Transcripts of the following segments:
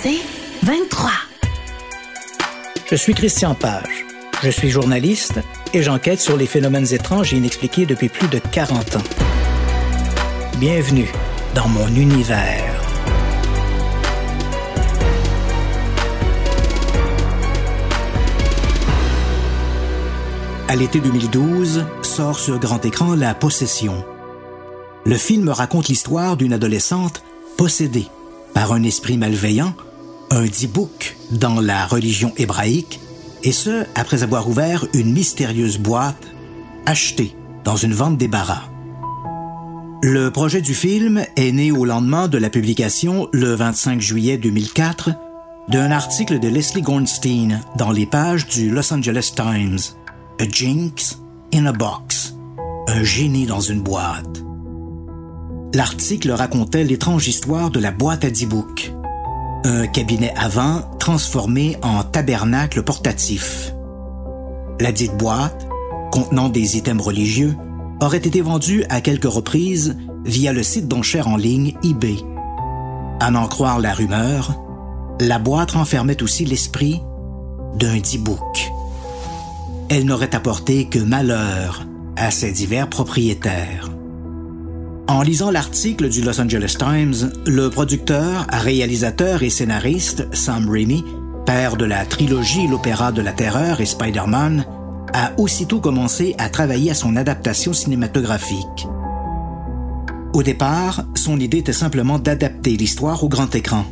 C'est 23. Je suis Christian Page. Je suis journaliste et j'enquête sur les phénomènes étranges et inexpliqués depuis plus de 40 ans. Bienvenue dans mon univers. À l'été 2012, sort sur grand écran La Possession. Le film raconte l'histoire d'une adolescente possédée par un esprit malveillant, un dibouk dans la religion hébraïque, et ce, après avoir ouvert une mystérieuse boîte achetée dans une vente débarras. Le projet du film est né au lendemain de la publication, le 25 juillet 2004, d'un article de Leslie Gornstein dans les pages du Los Angeles Times. A Jinx in a Box. Un génie dans une boîte. L'article racontait l'étrange histoire de la boîte à Dibouk. Un cabinet à vin transformé en tabernacle portatif. La dite boîte, contenant des items religieux, aurait été vendue à quelques reprises via le site d'enchères en ligne eBay. À n'en croire la rumeur, la boîte renfermait aussi l'esprit d'un Dibouk elle n'aurait apporté que malheur à ses divers propriétaires. En lisant l'article du Los Angeles Times, le producteur, réalisateur et scénariste Sam Raimi, père de la trilogie L'Opéra de la Terreur et Spider-Man, a aussitôt commencé à travailler à son adaptation cinématographique. Au départ, son idée était simplement d'adapter l'histoire au grand écran.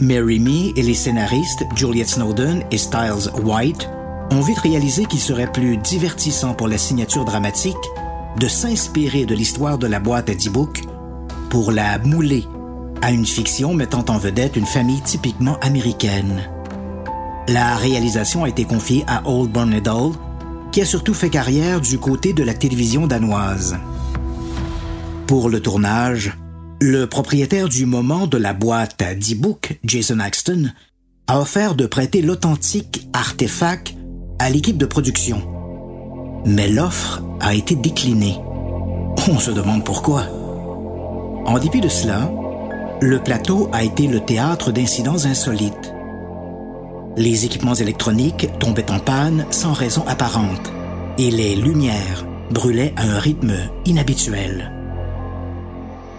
Mais Raimi et les scénaristes Juliette Snowden et Styles White ont vite réalisé qu'il serait plus divertissant pour la signature dramatique de s'inspirer de l'histoire de la boîte à D-Book pour la mouler à une fiction mettant en vedette une famille typiquement américaine. La réalisation a été confiée à Old Bernadette, qui a surtout fait carrière du côté de la télévision danoise. Pour le tournage, le propriétaire du moment de la boîte à D-Book, Jason Axton, a offert de prêter l'authentique artefact à l'équipe de production. Mais l'offre a été déclinée. On se demande pourquoi. En dépit de cela, le plateau a été le théâtre d'incidents insolites. Les équipements électroniques tombaient en panne sans raison apparente et les lumières brûlaient à un rythme inhabituel.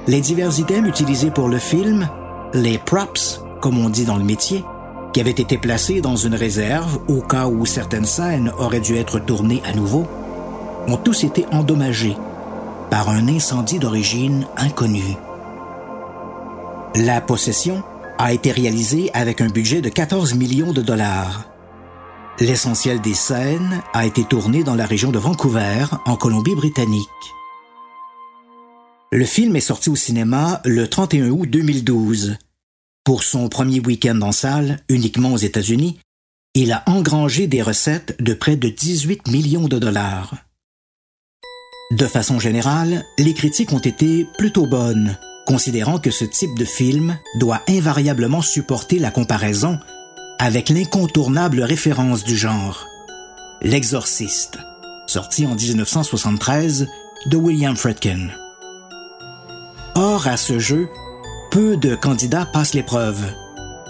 Les divers items utilisés pour le film, les props, comme on dit dans le métier, qui avaient été placés dans une réserve au cas où certaines scènes auraient dû être tournées à nouveau, ont tous été endommagés par un incendie d'origine inconnue. La possession a été réalisée avec un budget de 14 millions de dollars. L'essentiel des scènes a été tourné dans la région de Vancouver, en Colombie-Britannique. Le film est sorti au cinéma le 31 août 2012 pour son premier week-end en salle, uniquement aux États-Unis, il a engrangé des recettes de près de 18 millions de dollars. De façon générale, les critiques ont été plutôt bonnes, considérant que ce type de film doit invariablement supporter la comparaison avec l'incontournable référence du genre, L'Exorciste, sorti en 1973 de William Friedkin. Or, à ce jeu, peu de candidats passent l'épreuve,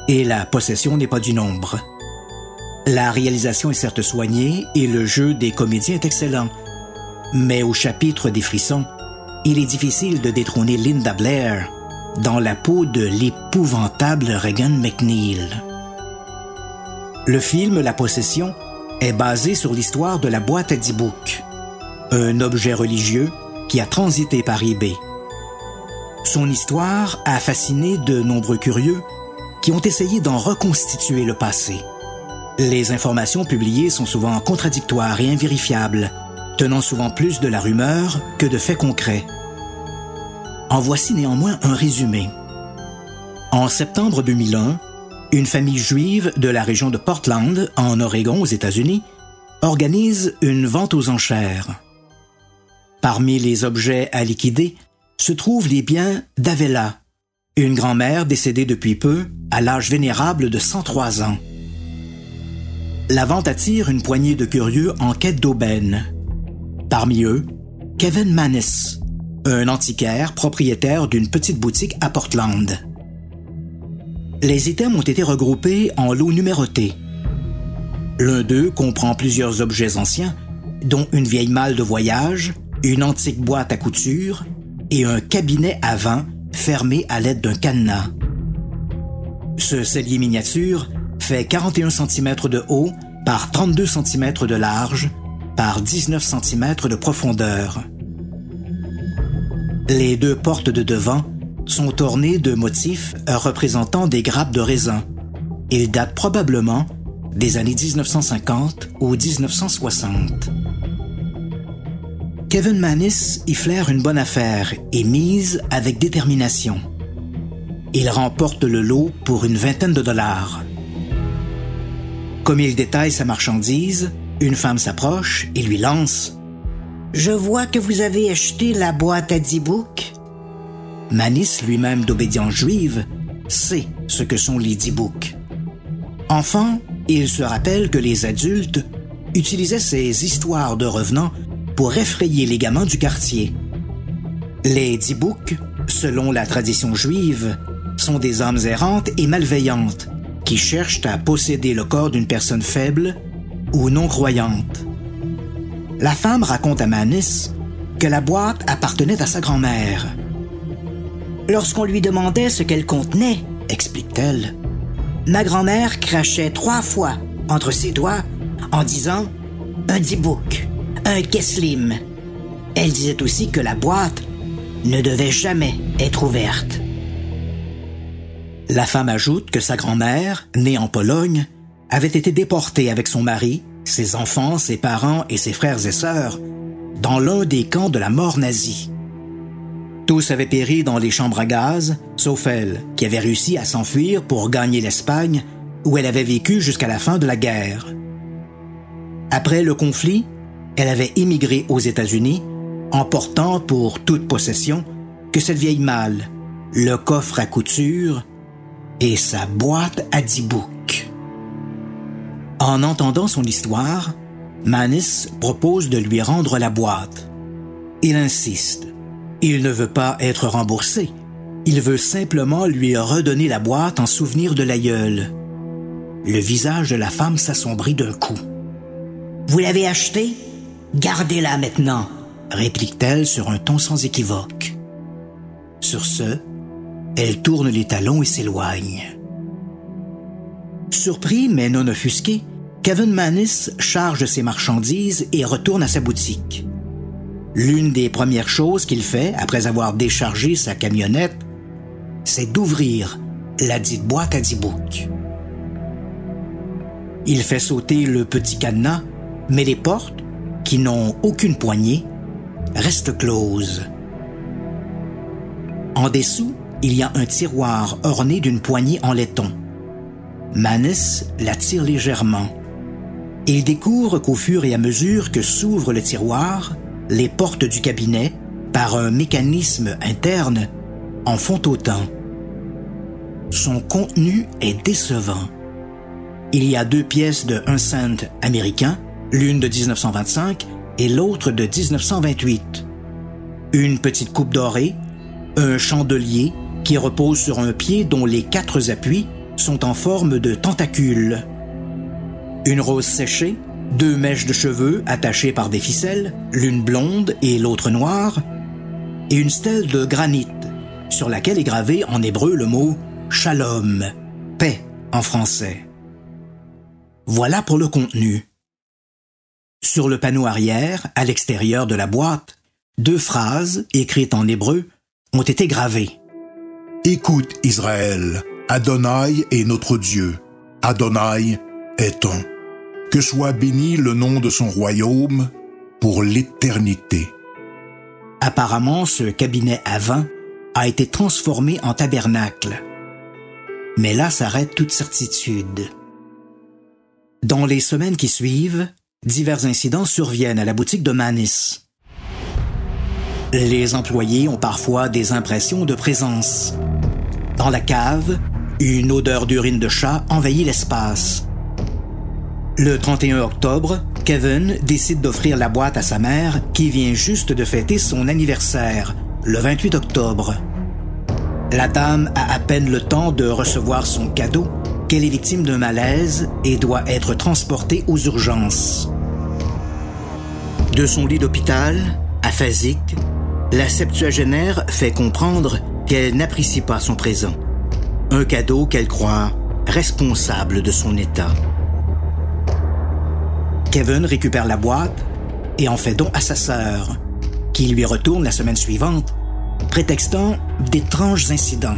et la possession n'est pas du nombre. La réalisation est certes soignée et le jeu des comédiens est excellent, mais au chapitre des frissons, il est difficile de détrôner Linda Blair dans la peau de l'épouvantable Regan McNeil. Le film La Possession est basé sur l'histoire de la boîte à D-Book, un objet religieux qui a transité par eBay. Son histoire a fasciné de nombreux curieux qui ont essayé d'en reconstituer le passé. Les informations publiées sont souvent contradictoires et invérifiables, tenant souvent plus de la rumeur que de faits concrets. En voici néanmoins un résumé. En septembre 2001, une famille juive de la région de Portland, en Oregon, aux États-Unis, organise une vente aux enchères. Parmi les objets à liquider, se trouvent les biens d'Avella, une grand-mère décédée depuis peu, à l'âge vénérable de 103 ans. La vente attire une poignée de curieux en quête d'aubaine. Parmi eux, Kevin Mannis, un antiquaire propriétaire d'une petite boutique à Portland. Les items ont été regroupés en lots numérotés. L'un d'eux comprend plusieurs objets anciens, dont une vieille malle de voyage, une antique boîte à couture et un cabinet à vin fermé à l'aide d'un cadenas. Ce cellier miniature fait 41 cm de haut par 32 cm de large par 19 cm de profondeur. Les deux portes de devant sont ornées de motifs représentant des grappes de raisin. Ils datent probablement des années 1950 ou 1960. Kevin Manis y flaire une bonne affaire et mise avec détermination. Il remporte le lot pour une vingtaine de dollars. Comme il détaille sa marchandise, une femme s'approche et lui lance Je vois que vous avez acheté la boîte à dix. Manis, lui-même d'obédience juive, sait ce que sont les dix books. Enfant, il se rappelle que les adultes utilisaient ces histoires de revenants pour effrayer les gamins du quartier. Les dibouks, selon la tradition juive, sont des âmes errantes et malveillantes qui cherchent à posséder le corps d'une personne faible ou non croyante. La femme raconte à Manis que la boîte appartenait à sa grand-mère. Lorsqu'on lui demandait ce qu'elle contenait, explique-t-elle, ma grand-mère crachait trois fois entre ses doigts en disant un dibouk un Keslim. Elle disait aussi que la boîte ne devait jamais être ouverte. La femme ajoute que sa grand-mère, née en Pologne, avait été déportée avec son mari, ses enfants, ses parents et ses frères et sœurs dans l'un des camps de la mort nazie. Tous avaient péri dans les chambres à gaz, sauf elle, qui avait réussi à s'enfuir pour gagner l'Espagne, où elle avait vécu jusqu'à la fin de la guerre. Après le conflit, elle avait émigré aux États-Unis, emportant pour toute possession que cette vieille malle, le coffre à couture et sa boîte à dix boucs. En entendant son histoire, Manis propose de lui rendre la boîte. Il insiste. Il ne veut pas être remboursé. Il veut simplement lui redonner la boîte en souvenir de l'aïeul. Le visage de la femme s'assombrit d'un coup. Vous l'avez acheté? Gardez-la maintenant, réplique-t-elle sur un ton sans équivoque. Sur ce, elle tourne les talons et s'éloigne. Surpris mais non offusqué, Kevin Manis charge ses marchandises et retourne à sa boutique. L'une des premières choses qu'il fait après avoir déchargé sa camionnette, c'est d'ouvrir la dite boîte à dix Il fait sauter le petit cadenas, mais les portes, qui n'ont aucune poignée, restent closes. En dessous, il y a un tiroir orné d'une poignée en laiton. Manis la tire légèrement. Il découvre qu'au fur et à mesure que s'ouvre le tiroir, les portes du cabinet, par un mécanisme interne, en font autant. Son contenu est décevant. Il y a deux pièces de 1 cent américain l'une de 1925 et l'autre de 1928. Une petite coupe dorée, un chandelier qui repose sur un pied dont les quatre appuis sont en forme de tentacules. Une rose séchée, deux mèches de cheveux attachées par des ficelles, l'une blonde et l'autre noire, et une stèle de granit sur laquelle est gravé en hébreu le mot shalom, paix en français. Voilà pour le contenu. Sur le panneau arrière, à l'extérieur de la boîte, deux phrases, écrites en hébreu, ont été gravées. Écoute Israël, Adonai est notre Dieu, Adonai est un. Que soit béni le nom de son royaume pour l'éternité. Apparemment, ce cabinet à vin a été transformé en tabernacle. Mais là s'arrête toute certitude. Dans les semaines qui suivent, divers incidents surviennent à la boutique de Manis. Les employés ont parfois des impressions de présence. Dans la cave, une odeur d'urine de chat envahit l'espace. Le 31 octobre, Kevin décide d'offrir la boîte à sa mère qui vient juste de fêter son anniversaire, le 28 octobre. La dame a à peine le temps de recevoir son cadeau qu'elle est victime d'un malaise et doit être transportée aux urgences. De son lit d'hôpital, aphasique, la septuagénaire fait comprendre qu'elle n'apprécie pas son présent. Un cadeau qu'elle croit responsable de son état. Kevin récupère la boîte et en fait don à sa sœur, qui lui retourne la semaine suivante, prétextant d'étranges incidents.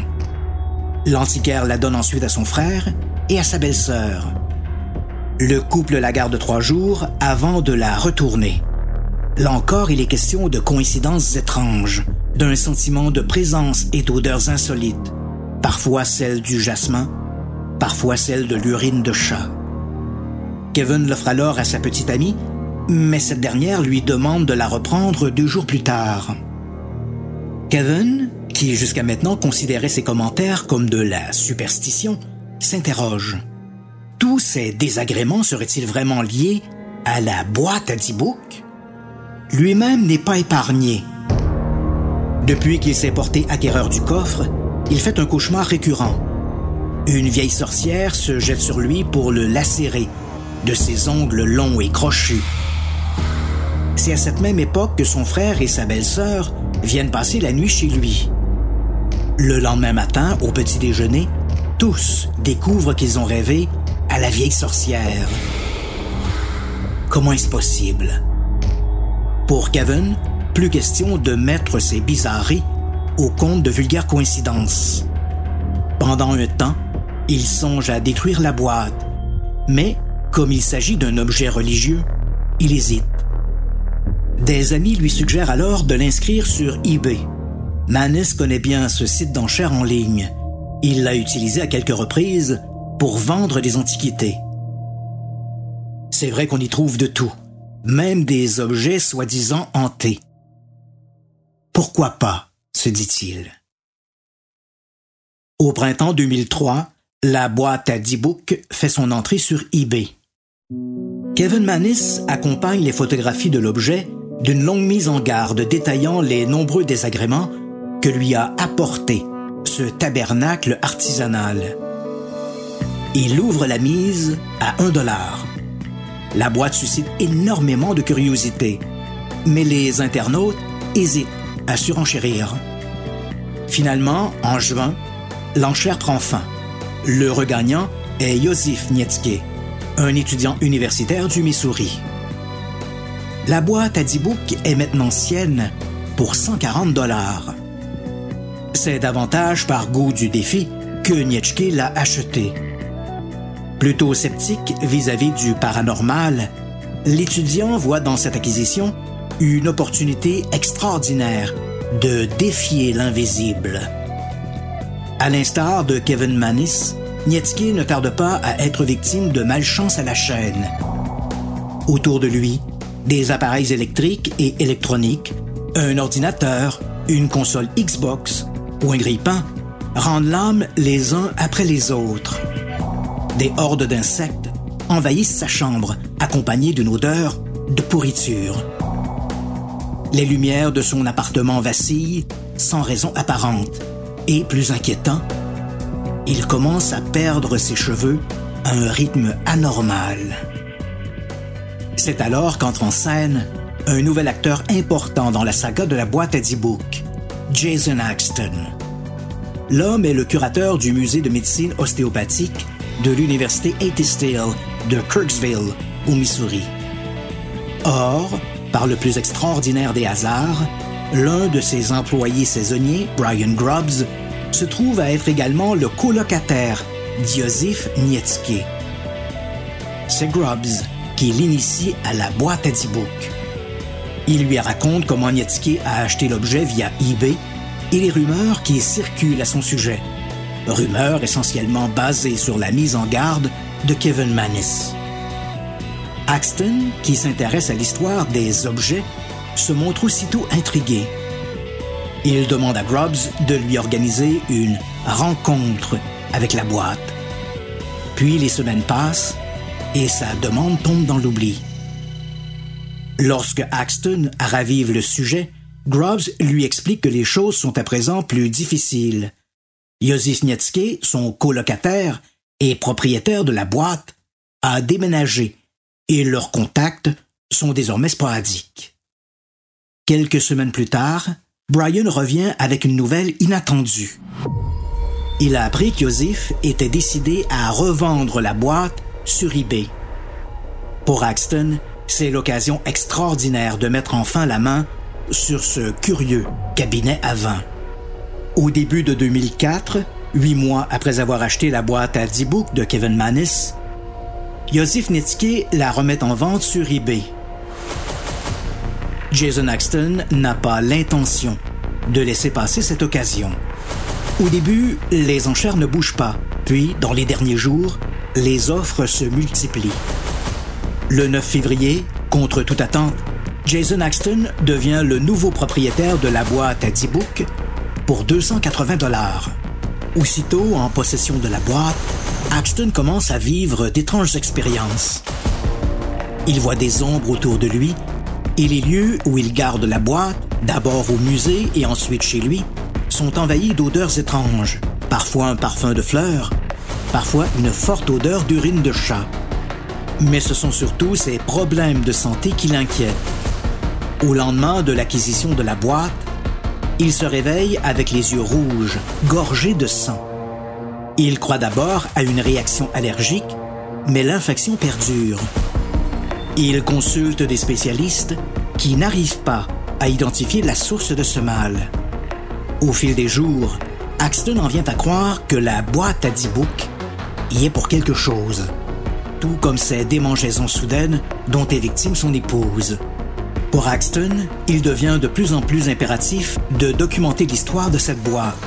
L'antiquaire la donne ensuite à son frère et à sa belle-sœur. Le couple la garde trois jours avant de la retourner. Là encore, il est question de coïncidences étranges, d'un sentiment de présence et d'odeurs insolites, parfois celle du jasmin, parfois celle de l'urine de chat. Kevin l'offre alors à sa petite amie, mais cette dernière lui demande de la reprendre deux jours plus tard. Kevin, qui jusqu'à maintenant considérait ses commentaires comme de la superstition, s'interroge. Tous ces désagréments seraient-ils vraiment liés à la boîte à dix books Lui-même n'est pas épargné. Depuis qu'il s'est porté acquéreur du coffre, il fait un cauchemar récurrent. Une vieille sorcière se jette sur lui pour le lacérer de ses ongles longs et crochus. C'est à cette même époque que son frère et sa belle-sœur viennent passer la nuit chez lui. Le lendemain matin, au petit déjeuner, tous découvrent qu'ils ont rêvé à la vieille sorcière. Comment est-ce possible? Pour Kevin, plus question de mettre ses bizarreries au compte de vulgaires coïncidences. Pendant un temps, il songe à détruire la boîte, mais comme il s'agit d'un objet religieux, il hésite. Des amis lui suggèrent alors de l'inscrire sur eBay. Manis connaît bien ce site d'enchères en ligne. Il l'a utilisé à quelques reprises pour vendre des antiquités. C'est vrai qu'on y trouve de tout, même des objets soi-disant hantés. Pourquoi pas, se dit-il. Au printemps 2003, la boîte à 10 books fait son entrée sur eBay. Kevin Manis accompagne les photographies de l'objet d'une longue mise en garde détaillant les nombreux désagréments que lui a apporté ce tabernacle artisanal. Il ouvre la mise à un dollar. La boîte suscite énormément de curiosité, mais les internautes hésitent à surenchérir. Finalement, en juin, l'enchère prend fin. Le regagnant est Yosif Nietzsche, un étudiant universitaire du Missouri. La boîte à 10 books est maintenant sienne pour 140 dollars. C'est davantage par goût du défi que Nietzsche l'a acheté. Plutôt sceptique vis-à-vis du paranormal, l'étudiant voit dans cette acquisition une opportunité extraordinaire de défier l'invisible. À l'instar de Kevin Manis, Nietzsche ne tarde pas à être victime de malchance à la chaîne. Autour de lui, des appareils électriques et électroniques, un ordinateur, une console Xbox ou un grille-pain rendent l'âme les uns après les autres. Des hordes d'insectes envahissent sa chambre, accompagnées d'une odeur de pourriture. Les lumières de son appartement vacillent sans raison apparente. Et plus inquiétant, il commence à perdre ses cheveux à un rythme anormal. C'est alors qu'entre en scène un nouvel acteur important dans la saga de la boîte à 10 books, Jason Axton. L'homme est le curateur du musée de médecine ostéopathique de l'université Steel de Kirksville, au Missouri. Or, par le plus extraordinaire des hasards, l'un de ses employés saisonniers, Brian Grubbs, se trouve à être également le colocataire d'Iosif Nietzsche. C'est Grubbs qui l'initie à la boîte à 10 books. Il lui raconte comment Nietzsche a acheté l'objet via eBay et les rumeurs qui circulent à son sujet. Rumeurs essentiellement basées sur la mise en garde de Kevin Manis. Axton, qui s'intéresse à l'histoire des objets, se montre aussitôt intrigué. Il demande à Grubbs de lui organiser une rencontre avec la boîte. Puis les semaines passent et sa demande tombe dans l'oubli. Lorsque Axton ravive le sujet, Grubbs lui explique que les choses sont à présent plus difficiles, Yosif Nietzsche, son colocataire et propriétaire de la boîte, a déménagé et leurs contacts sont désormais sporadiques. Quelques semaines plus tard, Brian revient avec une nouvelle inattendue. Il a appris qu'Yosif était décidé à revendre la boîte sur eBay. Pour Axton, c'est l'occasion extraordinaire de mettre enfin la main sur ce curieux cabinet à vin. Au début de 2004, huit mois après avoir acheté la boîte à 10 books de Kevin Manis, Yosif Nitsky la remet en vente sur eBay. Jason Axton n'a pas l'intention de laisser passer cette occasion. Au début, les enchères ne bougent pas, puis, dans les derniers jours, les offres se multiplient. Le 9 février, contre toute attente, Jason Axton devient le nouveau propriétaire de la boîte à 10 books pour 280 dollars. Aussitôt en possession de la boîte, Axton commence à vivre d'étranges expériences. Il voit des ombres autour de lui et les lieux où il garde la boîte, d'abord au musée et ensuite chez lui, sont envahis d'odeurs étranges, parfois un parfum de fleurs, parfois une forte odeur d'urine de chat. Mais ce sont surtout ses problèmes de santé qui l'inquiètent. Au lendemain de l'acquisition de la boîte, il se réveille avec les yeux rouges, gorgés de sang. Il croit d'abord à une réaction allergique, mais l'infection perdure. Il consulte des spécialistes qui n'arrivent pas à identifier la source de ce mal. Au fil des jours, Axton en vient à croire que la boîte à 10 books y est pour quelque chose, tout comme ces démangeaisons soudaines dont est victime son épouse. Pour Axton, il devient de plus en plus impératif de documenter l'histoire de cette boîte.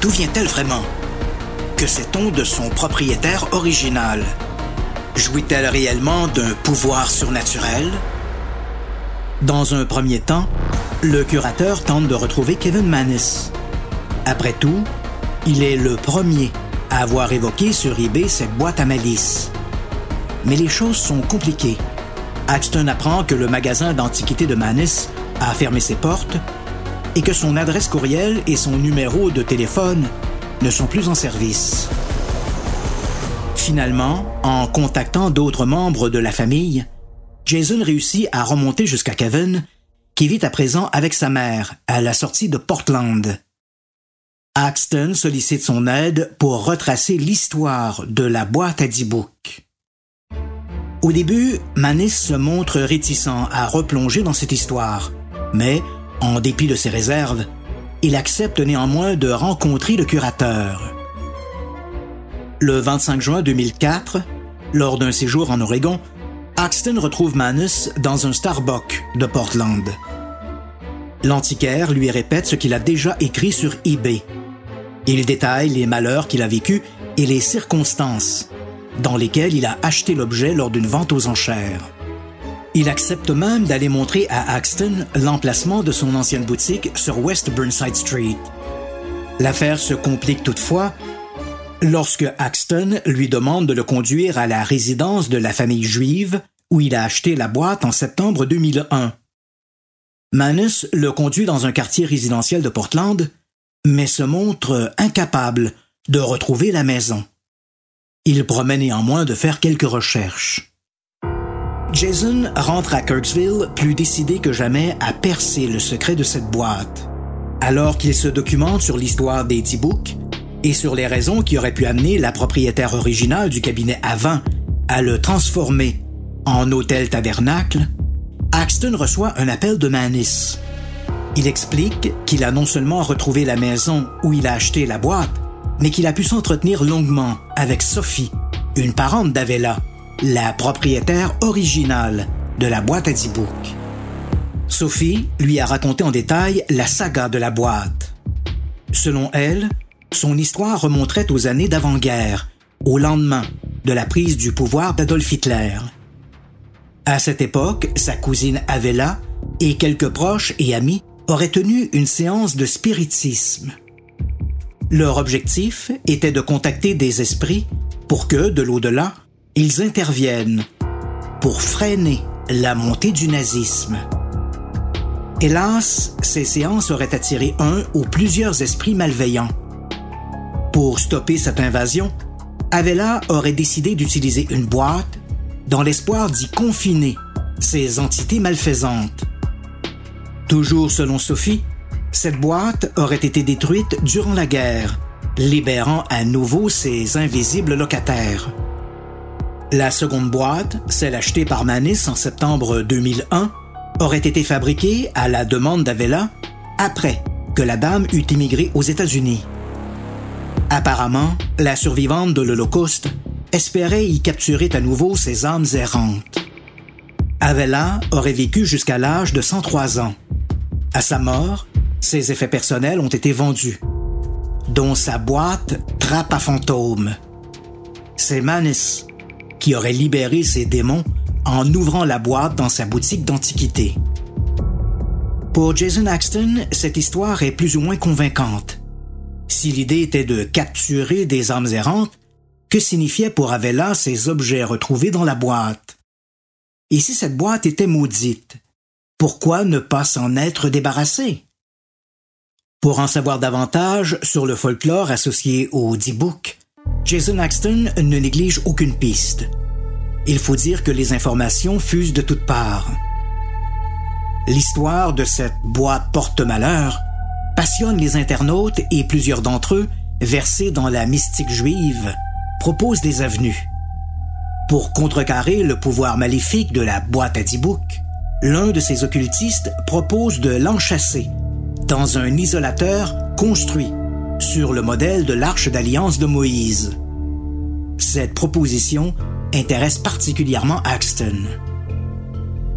D'où vient-elle vraiment? Que sait-on de son propriétaire original? Jouit-elle réellement d'un pouvoir surnaturel? Dans un premier temps, le curateur tente de retrouver Kevin Manis. Après tout, il est le premier à avoir évoqué sur eBay cette boîte à malice. Mais les choses sont compliquées. Axton apprend que le magasin d'antiquités de Manis a fermé ses portes et que son adresse courriel et son numéro de téléphone ne sont plus en service. Finalement, en contactant d'autres membres de la famille, Jason réussit à remonter jusqu'à Kevin, qui vit à présent avec sa mère à la sortie de Portland. Axton sollicite son aide pour retracer l'histoire de la boîte à 10 books. Au début, Manis se montre réticent à replonger dans cette histoire, mais, en dépit de ses réserves, il accepte néanmoins de rencontrer le curateur. Le 25 juin 2004, lors d'un séjour en Oregon, Axton retrouve Manus dans un Starbucks de Portland. L'antiquaire lui répète ce qu'il a déjà écrit sur eBay. Il détaille les malheurs qu'il a vécus et les circonstances dans lesquels il a acheté l'objet lors d'une vente aux enchères. Il accepte même d'aller montrer à Axton l'emplacement de son ancienne boutique sur West Burnside Street. L'affaire se complique toutefois lorsque Axton lui demande de le conduire à la résidence de la famille juive où il a acheté la boîte en septembre 2001. Manus le conduit dans un quartier résidentiel de Portland, mais se montre incapable de retrouver la maison. Il promet néanmoins de faire quelques recherches. Jason rentre à Kirksville plus décidé que jamais à percer le secret de cette boîte. Alors qu'il se documente sur l'histoire des T-Books et sur les raisons qui auraient pu amener la propriétaire originale du cabinet avant à le transformer en hôtel tabernacle, Axton reçoit un appel de Manis. Il explique qu'il a non seulement retrouvé la maison où il a acheté la boîte, mais qu'il a pu s'entretenir longuement avec Sophie, une parente d'Avella, la propriétaire originale de la boîte à 10 books. Sophie lui a raconté en détail la saga de la boîte. Selon elle, son histoire remonterait aux années d'avant-guerre, au lendemain de la prise du pouvoir d'Adolf Hitler. À cette époque, sa cousine Avella et quelques proches et amis auraient tenu une séance de spiritisme. Leur objectif était de contacter des esprits pour que, de l'au-delà, ils interviennent pour freiner la montée du nazisme. Hélas, ces séances auraient attiré un ou plusieurs esprits malveillants. Pour stopper cette invasion, Avella aurait décidé d'utiliser une boîte dans l'espoir d'y confiner ces entités malfaisantes. Toujours selon Sophie, cette boîte aurait été détruite durant la guerre, libérant à nouveau ses invisibles locataires. La seconde boîte, celle achetée par Manis en septembre 2001, aurait été fabriquée à la demande d'Avella après que la dame eût immigré aux États-Unis. Apparemment, la survivante de l'Holocauste espérait y capturer à nouveau ses âmes errantes. Avella aurait vécu jusqu'à l'âge de 103 ans. À sa mort, ses effets personnels ont été vendus, dont sa boîte Trappe à fantômes. C'est Manis qui aurait libéré ses démons en ouvrant la boîte dans sa boutique d'antiquité. Pour Jason Axton, cette histoire est plus ou moins convaincante. Si l'idée était de capturer des âmes errantes, que signifiaient pour Avella ces objets retrouvés dans la boîte? Et si cette boîte était maudite, pourquoi ne pas s'en être débarrassé? Pour en savoir davantage sur le folklore associé au D-Book, Jason Axton ne néglige aucune piste. Il faut dire que les informations fusent de toutes parts. L'histoire de cette boîte porte-malheur passionne les internautes et plusieurs d'entre eux, versés dans la mystique juive, proposent des avenues. Pour contrecarrer le pouvoir maléfique de la boîte à dix l'un de ces occultistes propose de l'enchasser dans un isolateur construit sur le modèle de l'arche d'alliance de Moïse. Cette proposition intéresse particulièrement Axton.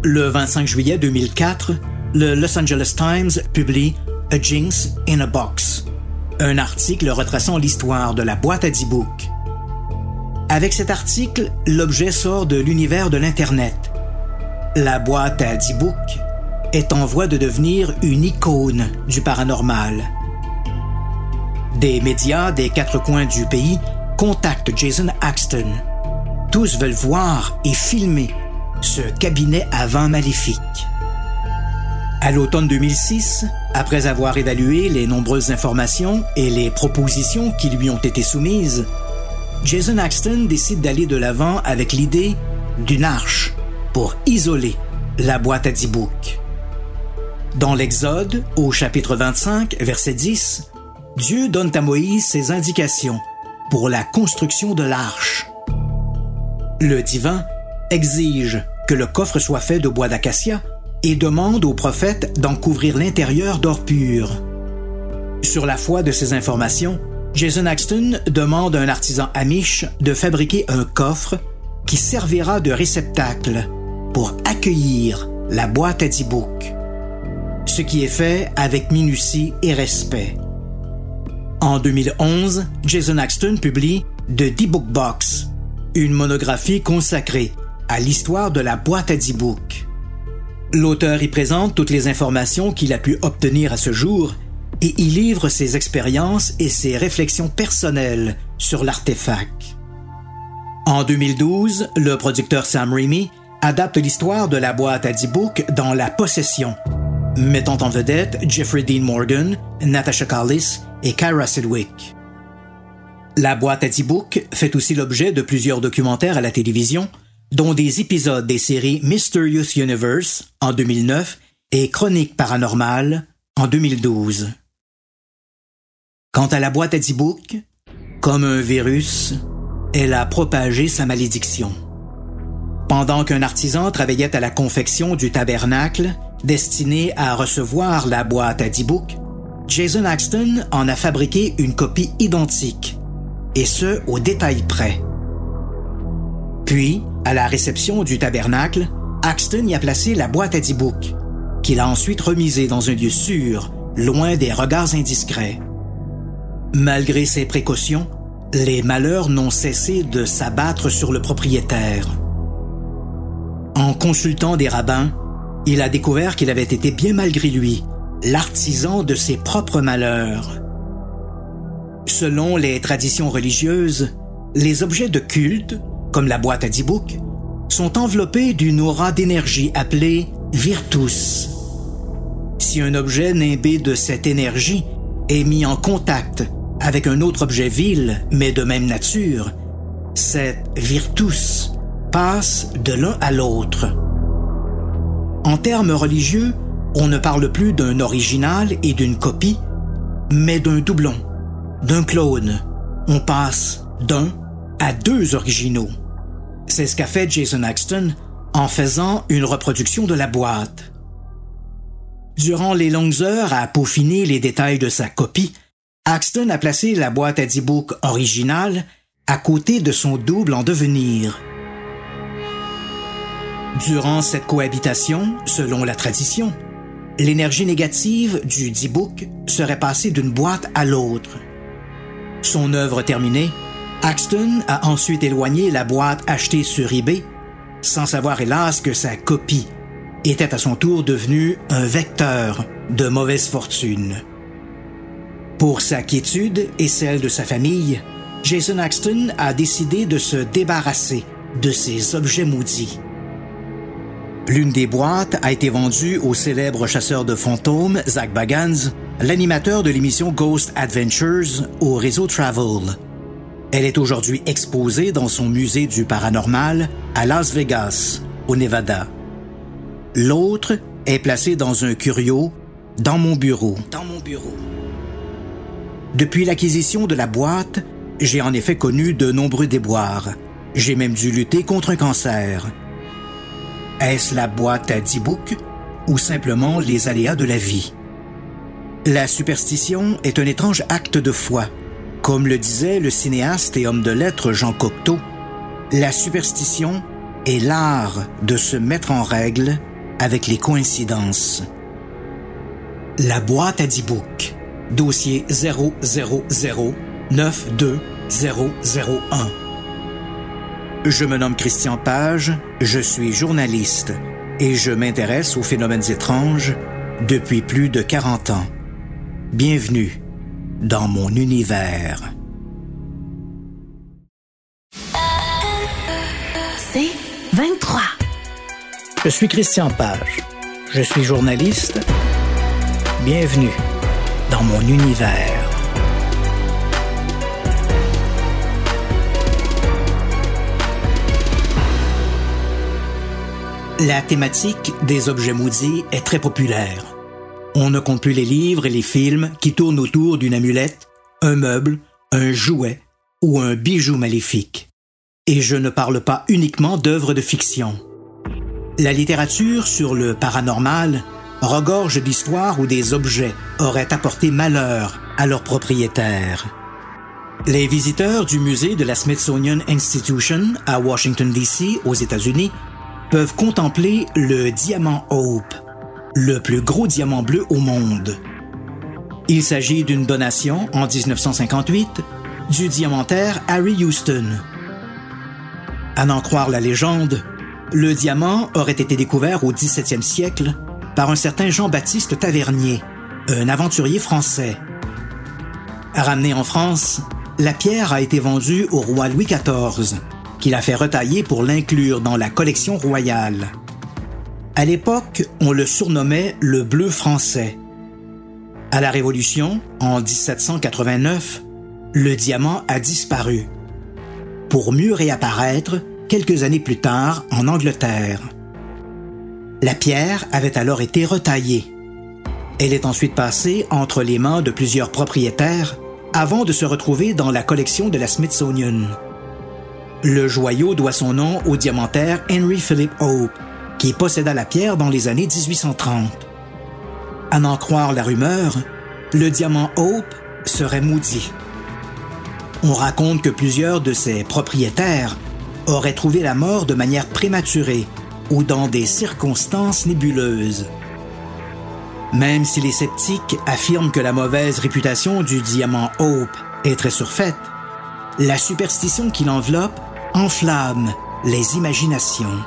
Le 25 juillet 2004, le Los Angeles Times publie A Jinx in a Box, un article retraçant l'histoire de la boîte à 10 Avec cet article, l'objet sort de l'univers de l'Internet. La boîte à 10 est en voie de devenir une icône du paranormal. Des médias des quatre coins du pays contactent Jason Axton. Tous veulent voir et filmer ce cabinet à vent maléfique. À l'automne 2006, après avoir évalué les nombreuses informations et les propositions qui lui ont été soumises, Jason Axton décide d'aller de l'avant avec l'idée d'une arche pour isoler la boîte à dix Dans l'Exode, au chapitre 25, verset 10, Dieu donne à Moïse ses indications pour la construction de l'arche. Le divin exige que le coffre soit fait de bois d'acacia et demande au prophète d'en couvrir l'intérieur d'or pur. Sur la foi de ces informations, Jason Axton demande à un artisan amish de fabriquer un coffre qui servira de réceptacle pour accueillir la boîte à D-Book, ce qui est fait avec minutie et respect. En 2011, Jason Axton publie The D-Book Box, une monographie consacrée à l'histoire de la boîte à D-Book. L'auteur y présente toutes les informations qu'il a pu obtenir à ce jour et y livre ses expériences et ses réflexions personnelles sur l'artefact. En 2012, le producteur Sam Raimi adapte l'histoire de la boîte à 10 book dans La Possession, mettant en vedette Jeffrey Dean Morgan, Natasha Carlis et Kyra Sidwick. La boîte à 10 book fait aussi l'objet de plusieurs documentaires à la télévision, dont des épisodes des séries Mysterious Universe en 2009 et Chronique paranormale en 2012. Quant à la boîte à D-Book, comme un virus, elle a propagé sa malédiction. Pendant qu'un artisan travaillait à la confection du tabernacle destiné à recevoir la boîte à D-Book, Jason Axton en a fabriqué une copie identique, et ce au détail près. Puis, à la réception du tabernacle, Axton y a placé la boîte à D-Book, qu'il a ensuite remisée dans un lieu sûr, loin des regards indiscrets. Malgré ces précautions, les malheurs n'ont cessé de s'abattre sur le propriétaire. En consultant des rabbins, il a découvert qu'il avait été bien malgré lui l'artisan de ses propres malheurs. Selon les traditions religieuses, les objets de culte comme la boîte à D-Book, sont enveloppés d'une aura d'énergie appelée Virtus. Si un objet nimbé de cette énergie est mis en contact avec un autre objet vil, mais de même nature, cette virtus passe de l'un à l'autre. En termes religieux, on ne parle plus d'un original et d'une copie, mais d'un doublon, d'un clone. On passe d'un à deux originaux. C'est ce qu'a fait Jason Axton en faisant une reproduction de la boîte. Durant les longues heures à peaufiner les détails de sa copie, Axton a placé la boîte à 10 book originale à côté de son double en devenir. Durant cette cohabitation, selon la tradition, l'énergie négative du D-Book serait passée d'une boîte à l'autre. Son œuvre terminée, Axton a ensuite éloigné la boîte achetée sur eBay, sans savoir hélas que sa copie était à son tour devenue un vecteur de mauvaise fortune. Pour sa quiétude et celle de sa famille, Jason Axton a décidé de se débarrasser de ces objets maudits. L'une des boîtes a été vendue au célèbre chasseur de fantômes Zach Bagans, l'animateur de l'émission Ghost Adventures au réseau Travel. Elle est aujourd'hui exposée dans son musée du paranormal à Las Vegas, au Nevada. L'autre est placée dans un curio dans mon bureau. Dans mon bureau. Depuis l'acquisition de la boîte, j'ai en effet connu de nombreux déboires. J'ai même dû lutter contre un cancer. Est-ce la boîte à 10 boucs ou simplement les aléas de la vie? La superstition est un étrange acte de foi. Comme le disait le cinéaste et homme de lettres Jean Cocteau, la superstition est l'art de se mettre en règle avec les coïncidences. La boîte à 10 boucs, dossier 000-92001. Je me nomme Christian Page, je suis journaliste et je m'intéresse aux phénomènes étranges depuis plus de 40 ans. Bienvenue dans mon univers. C'est 23. Je suis Christian Page. Je suis journaliste. Bienvenue dans mon univers. La thématique des objets maudits est très populaire. On ne compte plus les livres et les films qui tournent autour d'une amulette, un meuble, un jouet ou un bijou maléfique. Et je ne parle pas uniquement d'œuvres de fiction. La littérature sur le paranormal regorge d'histoires où des objets auraient apporté malheur à leurs propriétaires. Les visiteurs du musée de la Smithsonian Institution à Washington, D.C., aux États-Unis, peuvent contempler le diamant Hope, le plus gros diamant bleu au monde. Il s'agit d'une donation en 1958 du diamantaire Harry Houston. À n'en croire la légende, le diamant aurait été découvert au 17e siècle par un certain Jean-Baptiste Tavernier, un aventurier français. Ramené en France, la pierre a été vendue au roi Louis XIV, qu'il a fait retailler pour l'inclure dans la collection royale. À l'époque, on le surnommait le bleu français. À la Révolution, en 1789, le diamant a disparu, pour mieux réapparaître quelques années plus tard en Angleterre. La pierre avait alors été retaillée. Elle est ensuite passée entre les mains de plusieurs propriétaires avant de se retrouver dans la collection de la Smithsonian. Le joyau doit son nom au diamantaire Henry Philip Hope, qui posséda la pierre dans les années 1830. À n'en croire la rumeur, le diamant Hope serait maudit. On raconte que plusieurs de ses propriétaires auraient trouvé la mort de manière prématurée ou dans des circonstances nébuleuses. Même si les sceptiques affirment que la mauvaise réputation du diamant Hope est très surfaite, la superstition qui l'enveloppe enflamme les imaginations.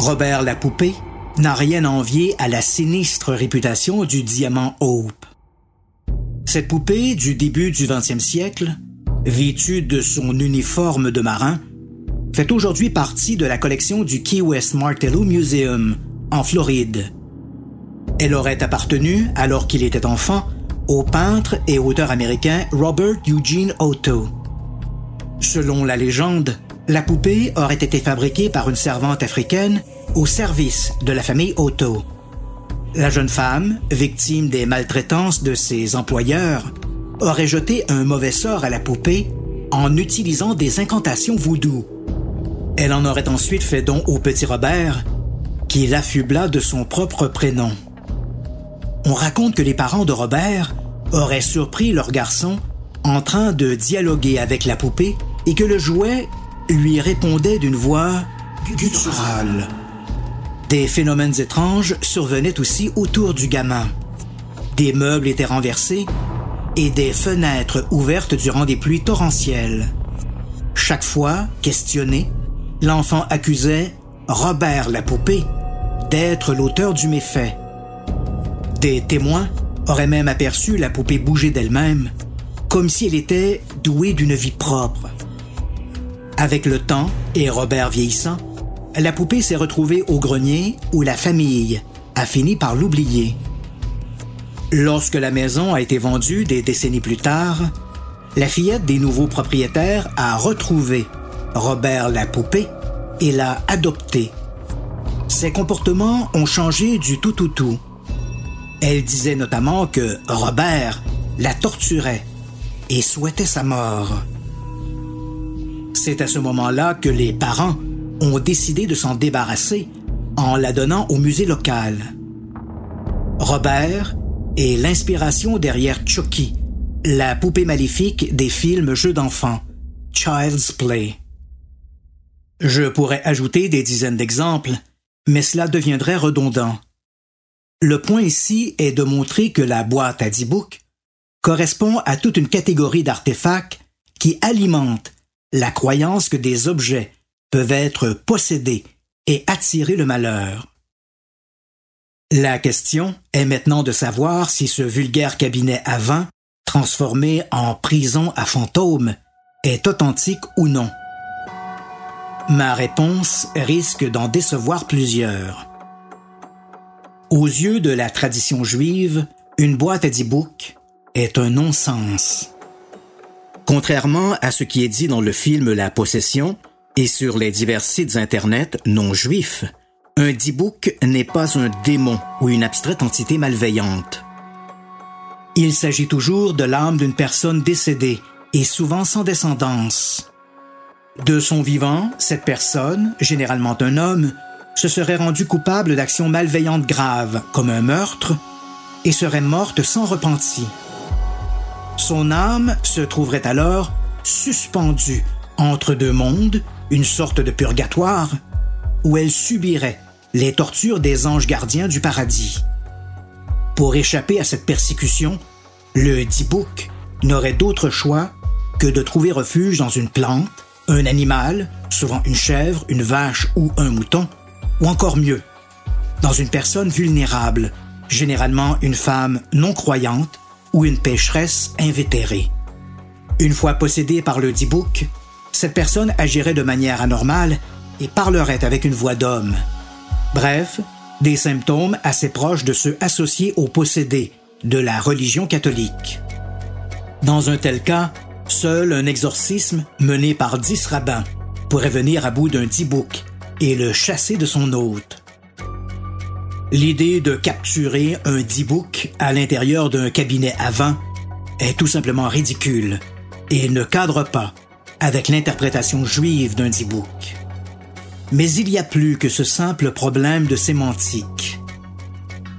Robert la poupée n'a rien envié à la sinistre réputation du diamant Hope. Cette poupée du début du 20e siècle, vêtue de son uniforme de marin, fait aujourd'hui partie de la collection du Key West Martello Museum, en Floride. Elle aurait appartenu, alors qu'il était enfant, au peintre et auteur américain Robert Eugene Otto. Selon la légende, la poupée aurait été fabriquée par une servante africaine au service de la famille Otto. La jeune femme, victime des maltraitances de ses employeurs, aurait jeté un mauvais sort à la poupée en utilisant des incantations voodoo. Elle en aurait ensuite fait don au petit Robert, qui l'affubla de son propre prénom. On raconte que les parents de Robert auraient surpris leur garçon en train de dialoguer avec la poupée et que le jouet lui répondait d'une voix gutturale. Des phénomènes étranges survenaient aussi autour du gamin. Des meubles étaient renversés et des fenêtres ouvertes durant des pluies torrentielles. Chaque fois, questionné, l'enfant accusait Robert la poupée d'être l'auteur du méfait. Des témoins auraient même aperçu la poupée bouger d'elle-même, comme si elle était douée d'une vie propre. Avec le temps et Robert vieillissant, la poupée s'est retrouvée au grenier où la famille a fini par l'oublier. Lorsque la maison a été vendue des décennies plus tard, la fillette des nouveaux propriétaires a retrouvé Robert la poupée et l'a adopté. Ses comportements ont changé du tout tout tout. Elle disait notamment que Robert la torturait et souhaitait sa mort. C'est à ce moment-là que les parents ont décidé de s'en débarrasser en la donnant au musée local. Robert est l'inspiration derrière Chucky, la poupée maléfique des films jeux d'enfants, Child's Play. Je pourrais ajouter des dizaines d'exemples, mais cela deviendrait redondant. Le point ici est de montrer que la boîte à 10 books correspond à toute une catégorie d'artefacts qui alimentent la croyance que des objets peuvent être possédés et attirer le malheur. La question est maintenant de savoir si ce vulgaire cabinet à vin, transformé en prison à fantômes, est authentique ou non. Ma réponse risque d'en décevoir plusieurs. Aux yeux de la tradition juive, une boîte à dix boucs est un non-sens. Contrairement à ce qui est dit dans le film La Possession et sur les divers sites Internet non juifs, un D-Book n'est pas un démon ou une abstraite entité malveillante. Il s'agit toujours de l'âme d'une personne décédée et souvent sans descendance. De son vivant, cette personne, généralement un homme, se serait rendue coupable d'actions malveillantes graves, comme un meurtre, et serait morte sans repentir. Son âme se trouverait alors suspendue entre deux mondes, une sorte de purgatoire, où elle subirait les tortures des anges gardiens du paradis. Pour échapper à cette persécution, le Dibouk n'aurait d'autre choix que de trouver refuge dans une plante, un animal, souvent une chèvre, une vache ou un mouton, ou encore mieux, dans une personne vulnérable, généralement une femme non croyante ou une pécheresse invétérée. Une fois possédée par le Dibouk, cette personne agirait de manière anormale et parlerait avec une voix d'homme. Bref, des symptômes assez proches de ceux associés aux possédés de la religion catholique. Dans un tel cas, seul un exorcisme mené par dix rabbins pourrait venir à bout d'un Dibouk et le chasser de son hôte. L'idée de capturer un D-Book à l'intérieur d'un cabinet à vin est tout simplement ridicule et ne cadre pas avec l'interprétation juive d'un D-Book. Mais il y a plus que ce simple problème de sémantique.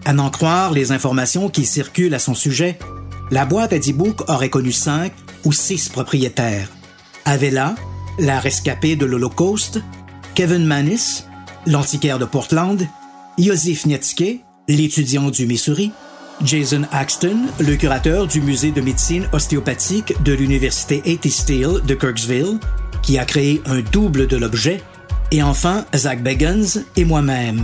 À n'en croire les informations qui circulent à son sujet, la boîte à D-Book aurait connu cinq ou six propriétaires. Avella, la rescapée de l'Holocauste, Kevin Manis, l'antiquaire de Portland Yosif Nietzsche, l'étudiant du Missouri, Jason Axton, le curateur du musée de médecine ostéopathique de l'université A.T. Steele de Kirksville, qui a créé un double de l'objet, et enfin Zach Bagans et moi-même.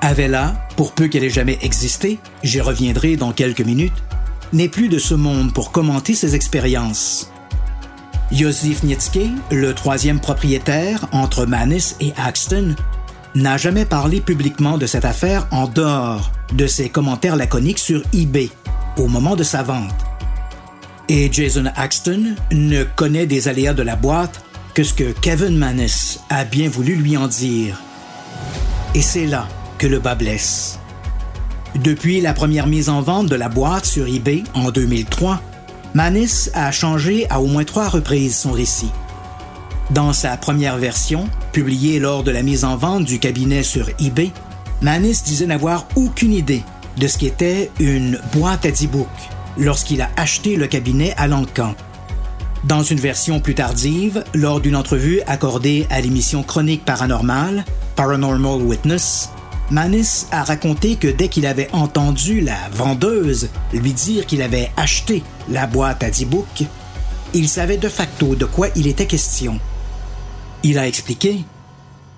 Avella, pour peu qu'elle ait jamais existé, j'y reviendrai dans quelques minutes, n'est plus de ce monde pour commenter ses expériences. Yosif Nietzsche, le troisième propriétaire entre Manis et Axton, n'a jamais parlé publiquement de cette affaire en dehors de ses commentaires laconiques sur eBay, au moment de sa vente. Et Jason Axton ne connaît des aléas de la boîte que ce que Kevin Mannis a bien voulu lui en dire. Et c'est là que le bas blesse. Depuis la première mise en vente de la boîte sur eBay en 2003, Mannis a changé à au moins trois reprises son récit. Dans sa première version, publiée lors de la mise en vente du cabinet sur eBay, Mannis disait n'avoir aucune idée de ce qu'était une boîte à 10 books lorsqu'il a acheté le cabinet à Lancan. Dans une version plus tardive, lors d'une entrevue accordée à l'émission Chronique paranormale, Paranormal Witness, Manis a raconté que dès qu'il avait entendu la vendeuse lui dire qu'il avait acheté la boîte à 10 books, il savait de facto de quoi il était question. Il a expliqué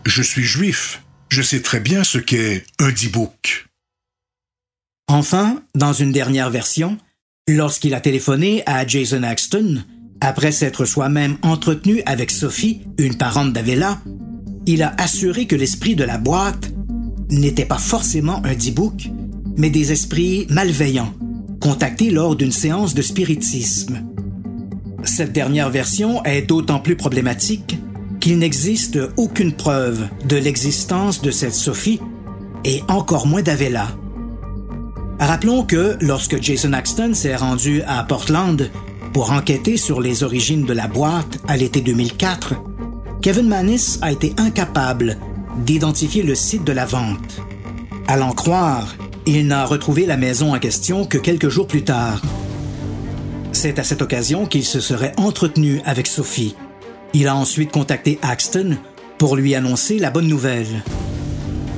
Je suis juif. Je sais très bien ce qu'est un 10 book. Enfin, dans une dernière version, lorsqu'il a téléphoné à Jason Axton, après s'être soi-même entretenu avec Sophie, une parente d'Avella, il a assuré que l'esprit de la boîte n'était pas forcément un D-book, mais des esprits malveillants, contactés lors d'une séance de spiritisme. Cette dernière version est d'autant plus problématique qu'il n'existe aucune preuve de l'existence de cette Sophie et encore moins d'Avella. Rappelons que lorsque Jason Axton s'est rendu à Portland pour enquêter sur les origines de la boîte à l'été 2004, Kevin Mannis a été incapable d'identifier le site de la vente. À l'en croire, il n'a retrouvé la maison en question que quelques jours plus tard. C'est à cette occasion qu'il se serait entretenu avec Sophie. Il a ensuite contacté Axton pour lui annoncer la bonne nouvelle.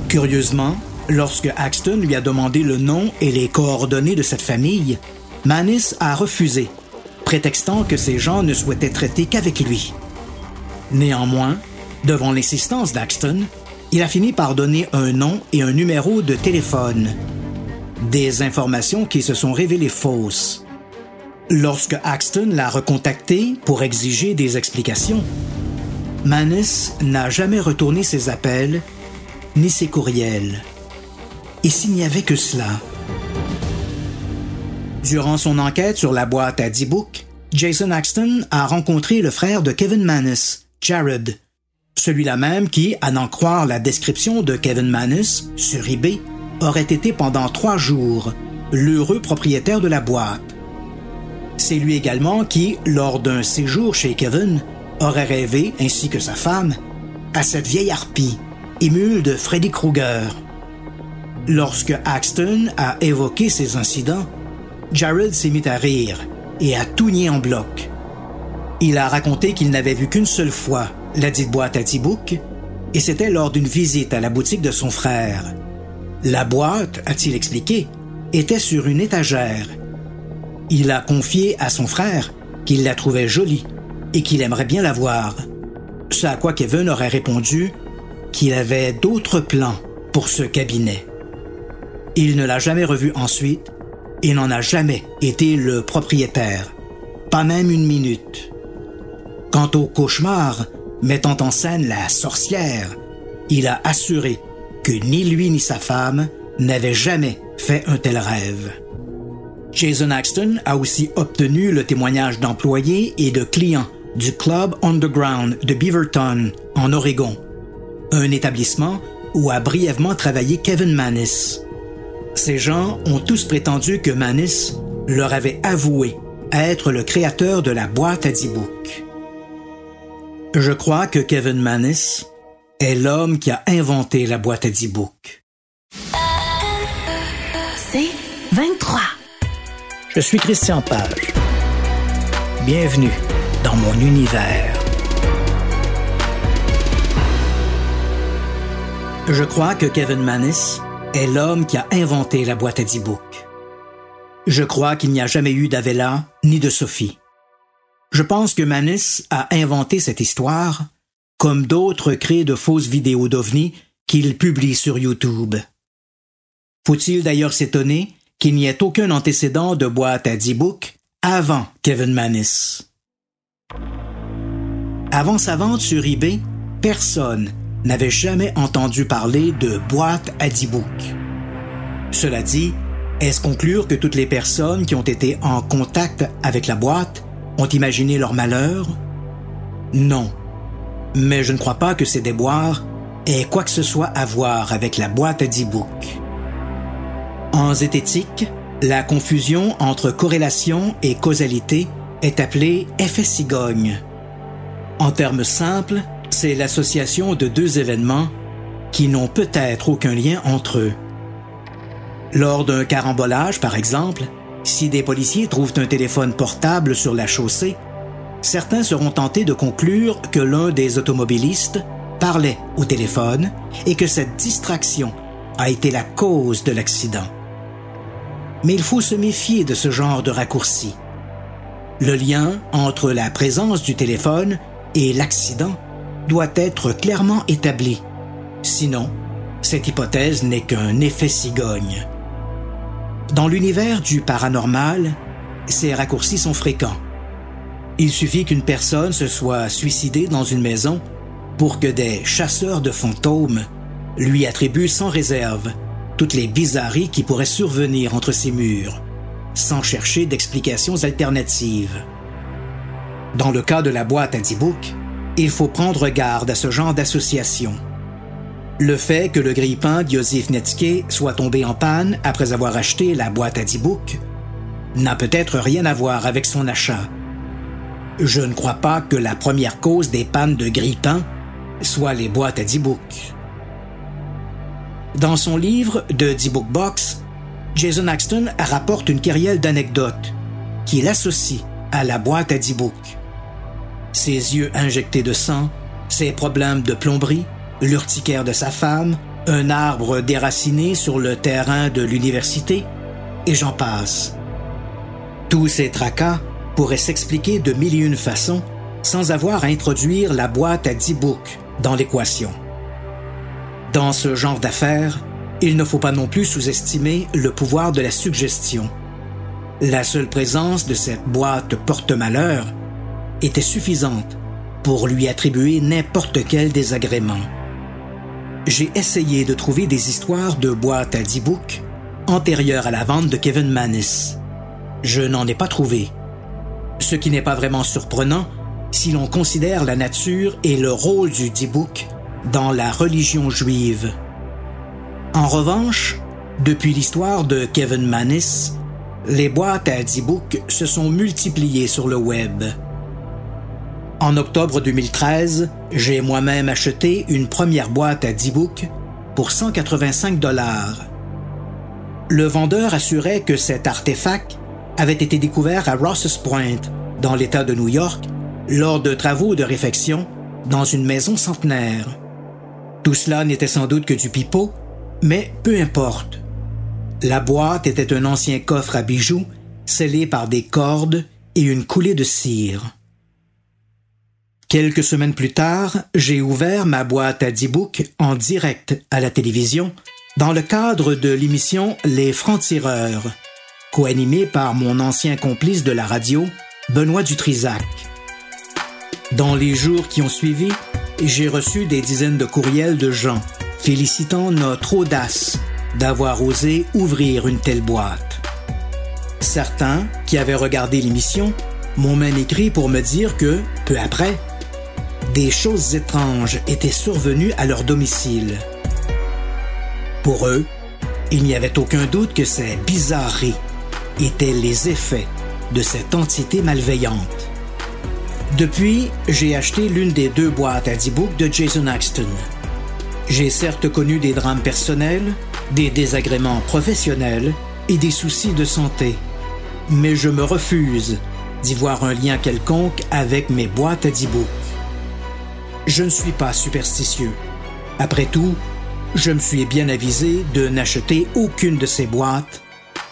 Curieusement, Lorsque Axton lui a demandé le nom et les coordonnées de cette famille, Mannis a refusé, prétextant que ces gens ne souhaitaient traiter qu'avec lui. Néanmoins, devant l'insistance d'Axton, il a fini par donner un nom et un numéro de téléphone. Des informations qui se sont révélées fausses. Lorsque Axton l'a recontacté pour exiger des explications, Mannis n'a jamais retourné ses appels ni ses courriels. Et s'il n'y avait que cela? Durant son enquête sur la boîte à 10 books, Jason Axton a rencontré le frère de Kevin Mannis, Jared. Celui-là même qui, à n'en croire la description de Kevin Mannis sur eBay, aurait été pendant trois jours l'heureux propriétaire de la boîte. C'est lui également qui, lors d'un séjour chez Kevin, aurait rêvé, ainsi que sa femme, à cette vieille harpie, émule de Freddy Krueger. Lorsque Axton a évoqué ces incidents, Jared s'est mis à rire et a tout nié en bloc. Il a raconté qu'il n'avait vu qu'une seule fois la dite boîte à T-Book, et c'était lors d'une visite à la boutique de son frère. La boîte, a-t-il expliqué, était sur une étagère. Il a confié à son frère qu'il la trouvait jolie et qu'il aimerait bien la voir. Ce à quoi Kevin aurait répondu qu'il avait d'autres plans pour ce cabinet. Il ne l'a jamais revu ensuite et n'en a jamais été le propriétaire, pas même une minute. Quant au cauchemar mettant en scène la sorcière, il a assuré que ni lui ni sa femme n'avaient jamais fait un tel rêve. Jason Axton a aussi obtenu le témoignage d'employés et de clients du Club Underground de Beaverton, en Oregon, un établissement où a brièvement travaillé Kevin Mannis. Ces gens ont tous prétendu que Mannis leur avait avoué être le créateur de la boîte à 10 books. Je crois que Kevin Mannis est l'homme qui a inventé la boîte à 10 books. C'est 23. Je suis Christian Page. Bienvenue dans mon univers. Je crois que Kevin Mannis est l'homme qui a inventé la boîte à 10 books. Je crois qu'il n'y a jamais eu d'Avella ni de Sophie. Je pense que Manis a inventé cette histoire, comme d'autres créent de fausses vidéos d'OVNI qu'il publie sur YouTube. Faut-il d'ailleurs s'étonner qu'il n'y ait aucun antécédent de boîte à 10 books avant Kevin Manis? Avant sa vente sur eBay, personne n'avait jamais entendu parler de boîte à 10 books. Cela dit, Est-ce conclure que toutes les personnes qui ont été en contact avec la boîte ont imaginé leur malheur? Non. Mais je ne crois pas que ces déboires aient quoi que ce soit à voir avec la boîte à 10 books. En zététique, la confusion entre corrélation et causalité est appelée effet cigogne. En termes simples, c'est l'association de deux événements qui n'ont peut-être aucun lien entre eux. Lors d'un carambolage, par exemple, si des policiers trouvent un téléphone portable sur la chaussée, certains seront tentés de conclure que l'un des automobilistes parlait au téléphone et que cette distraction a été la cause de l'accident. Mais il faut se méfier de ce genre de raccourci. Le lien entre la présence du téléphone et l'accident doit être clairement établi. Sinon, cette hypothèse n'est qu'un effet cigogne. Dans l'univers du paranormal, ces raccourcis sont fréquents. Il suffit qu'une personne se soit suicidée dans une maison pour que des chasseurs de fantômes lui attribuent sans réserve toutes les bizarreries qui pourraient survenir entre ces murs, sans chercher d'explications alternatives. Dans le cas de la boîte à D-Book, il faut prendre garde à ce genre d'association. Le fait que le grippin Diosif Netske soit tombé en panne après avoir acheté la boîte à 10 books n'a peut-être rien à voir avec son achat. Je ne crois pas que la première cause des pannes de grippin soit les boîtes à 10 books. Dans son livre The 10 Book Box, Jason Axton rapporte une kyrielle d'anecdotes qu'il associe à la boîte à 10 books. Ses yeux injectés de sang, ses problèmes de plomberie, l'urticaire de sa femme, un arbre déraciné sur le terrain de l'université, et j'en passe. Tous ces tracas pourraient s'expliquer de mille et une façons sans avoir à introduire la boîte à 10 books dans l'équation. Dans ce genre d'affaires, il ne faut pas non plus sous-estimer le pouvoir de la suggestion. La seule présence de cette boîte porte-malheur était suffisante pour lui attribuer n'importe quel désagrément j'ai essayé de trouver des histoires de boîtes à 10 books antérieures à la vente de Kevin Mannis. Je n'en ai pas trouvé. Ce qui n'est pas vraiment surprenant si l'on considère la nature et le rôle du 10 book dans la religion juive. En revanche, depuis l'histoire de Kevin Mannis, les boîtes à 10 books se sont multipliées sur le web. En octobre 2013, j'ai moi-même acheté une première boîte à 10 books pour 185 dollars. Le vendeur assurait que cet artefact avait été découvert à Ross's Point, dans l'État de New York, lors de travaux de réfection dans une maison centenaire. Tout cela n'était sans doute que du pipeau, mais peu importe. La boîte était un ancien coffre à bijoux scellé par des cordes et une coulée de cire. Quelques semaines plus tard, j'ai ouvert ma boîte à 10 books en direct à la télévision dans le cadre de l'émission Les Francs-Tireurs, co-animée par mon ancien complice de la radio, Benoît Dutrisac. Dans les jours qui ont suivi, j'ai reçu des dizaines de courriels de gens félicitant notre audace d'avoir osé ouvrir une telle boîte. Certains, qui avaient regardé l'émission, m'ont même écrit pour me dire que, peu après, des choses étranges étaient survenues à leur domicile. Pour eux, il n'y avait aucun doute que ces bizarreries étaient les effets de cette entité malveillante. Depuis, j'ai acheté l'une des deux boîtes à 10 books de Jason Axton. J'ai certes connu des drames personnels, des désagréments professionnels et des soucis de santé, mais je me refuse d'y voir un lien quelconque avec mes boîtes à 10 books. Je ne suis pas superstitieux. Après tout, je me suis bien avisé de n'acheter aucune de ces boîtes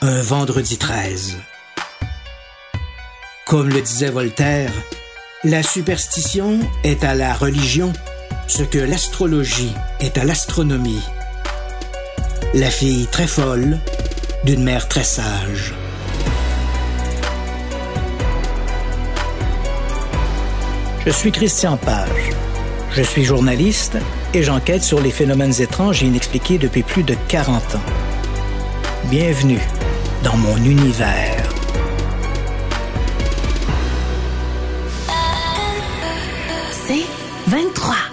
un vendredi 13. Comme le disait Voltaire, la superstition est à la religion ce que l'astrologie est à l'astronomie. La fille très folle d'une mère très sage. Je suis Christian Page. Je suis journaliste et j'enquête sur les phénomènes étranges et inexpliqués depuis plus de 40 ans. Bienvenue dans mon univers. C'est 23.